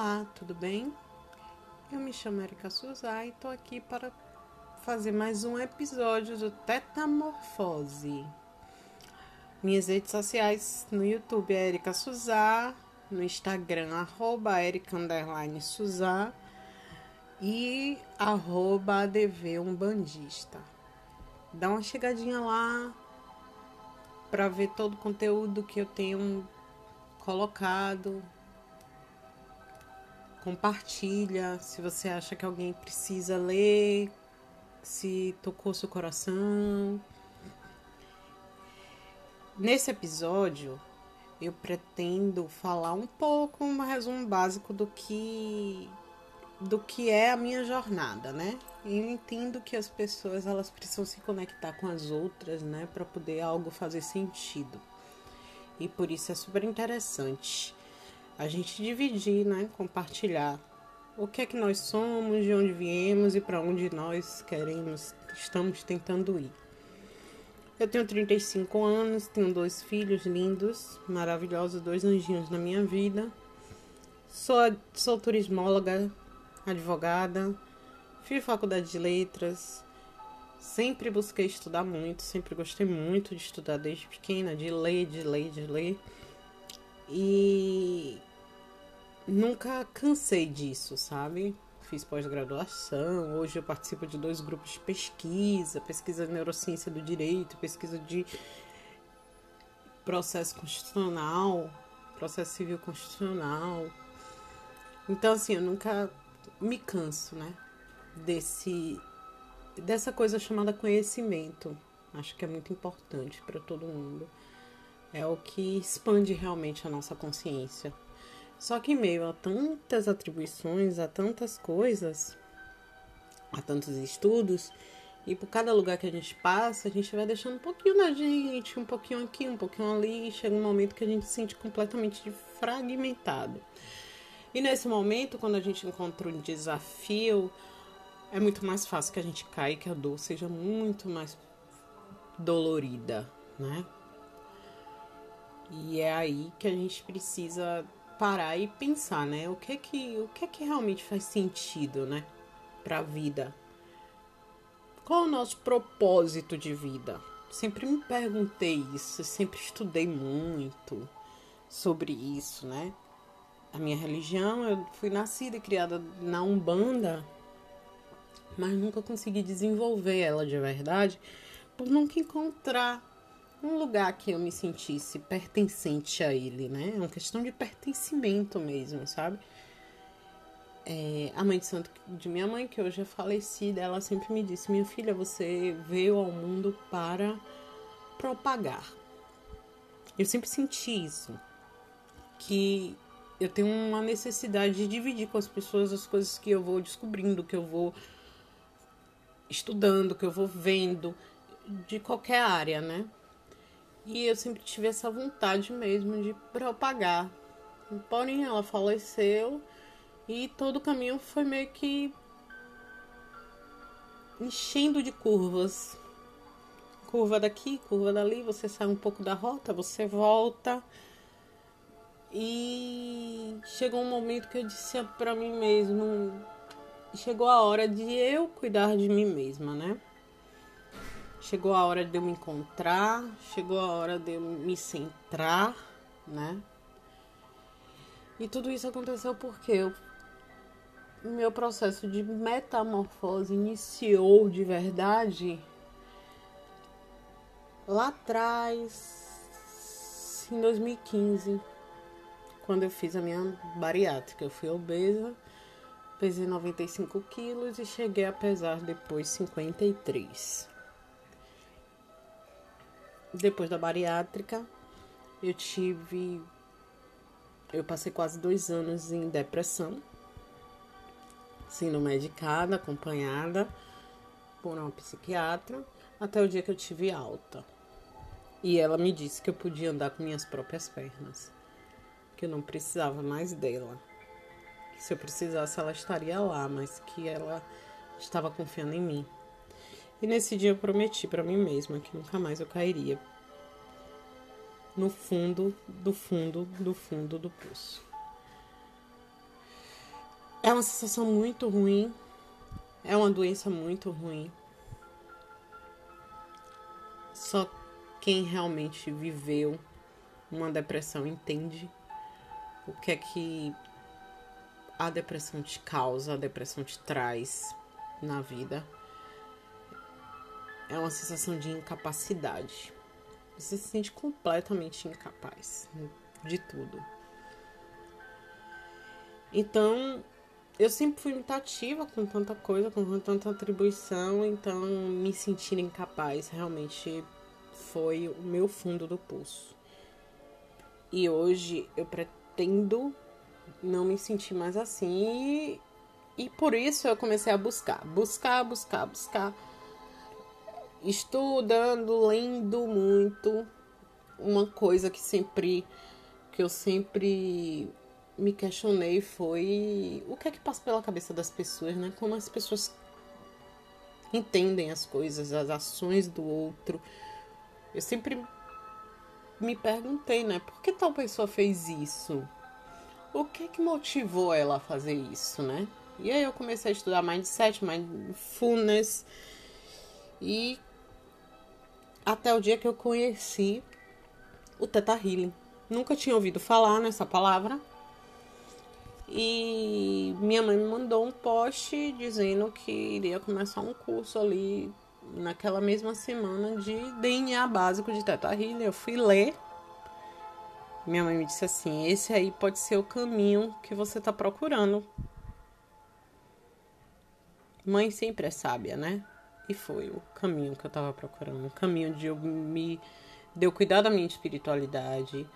Olá, tudo bem? Eu me chamo Erika Suzá e tô aqui para fazer mais um episódio do Tetamorfose. Minhas redes sociais no YouTube é Erika Suzá, no Instagram arroba Erika Suzá e arroba ADV Umbandista. Dá uma chegadinha lá para ver todo o conteúdo que eu tenho colocado compartilha se você acha que alguém precisa ler, se tocou seu coração. Nesse episódio, eu pretendo falar um pouco, um resumo básico do que do que é a minha jornada, né? Eu entendo que as pessoas elas precisam se conectar com as outras, né, para poder algo fazer sentido. E por isso é super interessante a gente dividir, né, compartilhar o que é que nós somos, de onde viemos e para onde nós queremos, estamos tentando ir. Eu tenho 35 anos, tenho dois filhos lindos, maravilhosos, dois anjinhos na minha vida. Sou, sou turismóloga, advogada, fiz faculdade de letras, sempre busquei estudar muito, sempre gostei muito de estudar desde pequena, de ler, de ler, de ler. E nunca cansei disso, sabe? Fiz pós-graduação, hoje eu participo de dois grupos de pesquisa, pesquisa de neurociência do direito, pesquisa de processo constitucional, processo civil constitucional. Então assim, eu nunca me canso, né? Desse dessa coisa chamada conhecimento. Acho que é muito importante para todo mundo. É o que expande realmente a nossa consciência. Só que em meio a tantas atribuições, a tantas coisas, a tantos estudos, e por cada lugar que a gente passa, a gente vai deixando um pouquinho na gente, um pouquinho aqui, um pouquinho ali, e chega um momento que a gente se sente completamente fragmentado. E nesse momento, quando a gente encontra um desafio, é muito mais fácil que a gente caia, que a dor seja muito mais dolorida, né? E é aí que a gente precisa parar e pensar, né? O que é que, o que, é que realmente faz sentido, né? Para a vida. Qual é o nosso propósito de vida? Sempre me perguntei isso, sempre estudei muito sobre isso, né? A minha religião, eu fui nascida e criada na Umbanda, mas nunca consegui desenvolver ela de verdade por nunca encontrar um lugar que eu me sentisse pertencente a ele, né? É uma questão de pertencimento mesmo, sabe? É, a mãe de santo de minha mãe, que hoje é falecida, ela sempre me disse: Minha filha, você veio ao mundo para propagar. Eu sempre senti isso, que eu tenho uma necessidade de dividir com as pessoas as coisas que eu vou descobrindo, que eu vou estudando, que eu vou vendo, de qualquer área, né? E eu sempre tive essa vontade mesmo de propagar. Porém, ela faleceu e todo o caminho foi meio que enchendo de curvas. Curva daqui, curva dali, você sai um pouco da rota, você volta. E chegou um momento que eu disse para mim mesmo, chegou a hora de eu cuidar de mim mesma, né? Chegou a hora de eu me encontrar, chegou a hora de eu me centrar, né? E tudo isso aconteceu porque o meu processo de metamorfose iniciou de verdade lá atrás, em 2015, quando eu fiz a minha bariátrica. Eu fui obesa, pesei 95 quilos e cheguei a pesar depois 53 depois da bariátrica, eu tive. Eu passei quase dois anos em depressão, sendo medicada, acompanhada por uma psiquiatra, até o dia que eu tive alta. E ela me disse que eu podia andar com minhas próprias pernas, que eu não precisava mais dela. Que se eu precisasse, ela estaria lá, mas que ela estava confiando em mim. E nesse dia eu prometi para mim mesma que nunca mais eu cairia no fundo do fundo do fundo do poço. É uma sensação muito ruim. É uma doença muito ruim. Só quem realmente viveu uma depressão entende o que é que a depressão te causa, a depressão te traz na vida. É uma sensação de incapacidade. Você se sente completamente incapaz de tudo. Então, eu sempre fui muito ativa com tanta coisa, com tanta atribuição, então me sentir incapaz realmente foi o meu fundo do pulso. E hoje eu pretendo não me sentir mais assim e, e por isso eu comecei a buscar, buscar, buscar, buscar, estudando, lendo muito. Uma coisa que sempre que eu sempre me questionei foi o que é que passa pela cabeça das pessoas, né? Como as pessoas entendem as coisas, as ações do outro. Eu sempre me perguntei, né? Por que tal pessoa fez isso? O que é que motivou ela a fazer isso, né? E aí eu comecei a estudar mindset, mindfulness e até o dia que eu conheci o Teta Healing. Nunca tinha ouvido falar nessa palavra, e minha mãe me mandou um post dizendo que iria começar um curso ali naquela mesma semana de DNA básico de Teta Healing. Eu fui ler. Minha mãe me disse assim: esse aí pode ser o caminho que você está procurando. Mãe sempre é sábia, né? E foi o caminho que eu estava procurando. O caminho de eu me. de cuidar da minha espiritualidade,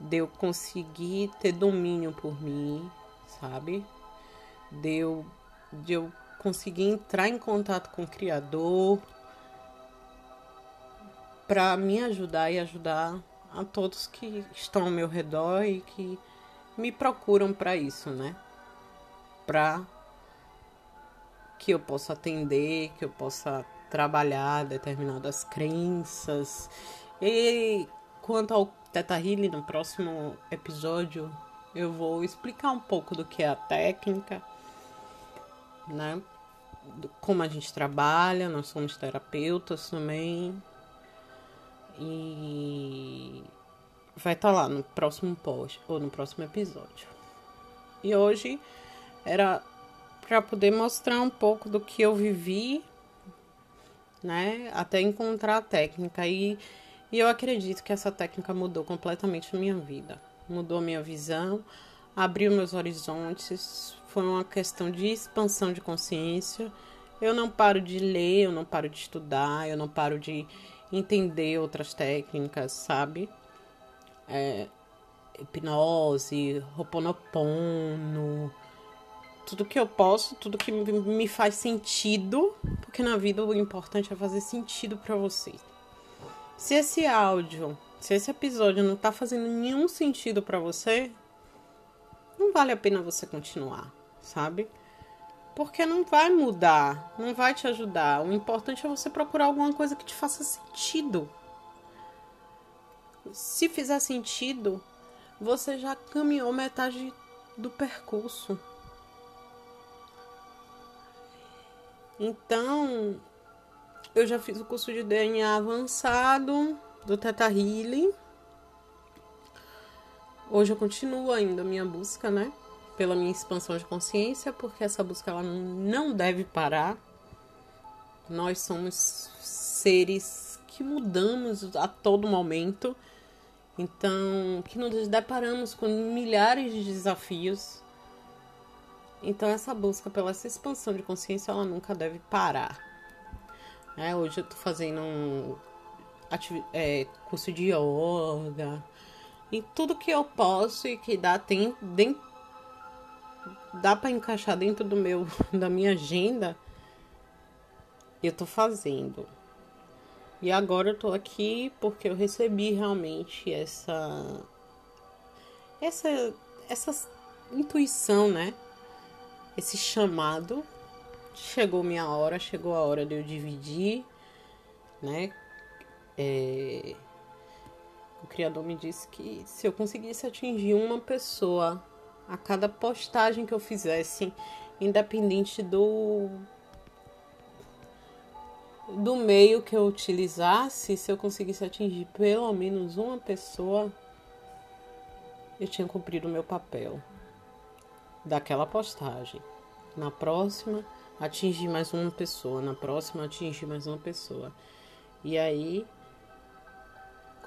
de eu conseguir ter domínio por mim, sabe? De eu, de eu conseguir entrar em contato com o Criador para me ajudar e ajudar a todos que estão ao meu redor e que me procuram para isso, né? Para que eu possa atender, que eu possa trabalhar determinadas crenças. E quanto ao Teta Healing, no próximo episódio eu vou explicar um pouco do que é a técnica, né? Como a gente trabalha, nós somos terapeutas também. E vai estar tá lá no próximo post ou no próximo episódio. E hoje era para poder mostrar um pouco do que eu vivi, né, até encontrar a técnica e, e eu acredito que essa técnica mudou completamente a minha vida mudou minha visão, abriu meus horizontes, foi uma questão de expansão de consciência. Eu não paro de ler, eu não paro de estudar, eu não paro de entender outras técnicas, sabe? É, hipnose, roponopono, tudo que eu posso, tudo que me faz sentido, porque na vida o importante é fazer sentido para você. Se esse áudio se esse episódio não tá fazendo nenhum sentido para você, não vale a pena você continuar, sabe? Porque não vai mudar, não vai te ajudar. O importante é você procurar alguma coisa que te faça sentido. Se fizer sentido, você já caminhou metade do percurso. Então, eu já fiz o curso de DNA avançado do Teta Healing. Hoje eu continuo ainda a minha busca, né? Pela minha expansão de consciência, porque essa busca ela não deve parar. Nós somos seres que mudamos a todo momento. Então, que nos deparamos com milhares de desafios. Então, essa busca pela essa expansão de consciência, ela nunca deve parar. É, hoje eu tô fazendo um é, curso de yoga, e tudo que eu posso e que dá tem dá para encaixar dentro do meu da minha agenda, eu tô fazendo. E agora eu tô aqui porque eu recebi realmente essa essa essa intuição, né? Esse chamado. Chegou minha hora, chegou a hora de eu dividir, né, é... O Criador me disse que se eu conseguisse atingir uma pessoa a cada postagem que eu fizesse, independente do do meio que eu utilizasse, se eu conseguisse atingir pelo menos uma pessoa, eu tinha cumprido o meu papel daquela postagem. Na próxima, atingir mais uma pessoa, na próxima, atingir mais uma pessoa. E aí,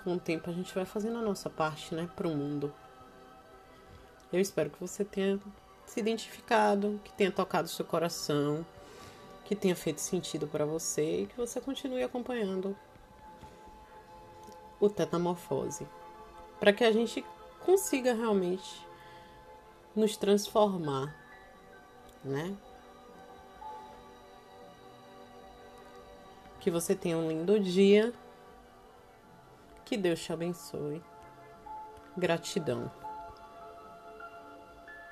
com o tempo, a gente vai fazendo a nossa parte, né, para o mundo. Eu espero que você tenha se identificado, que tenha tocado seu coração que tenha feito sentido para você e que você continue acompanhando o Tetamorfose, para que a gente consiga realmente nos transformar, né? Que você tenha um lindo dia. Que Deus te abençoe. Gratidão.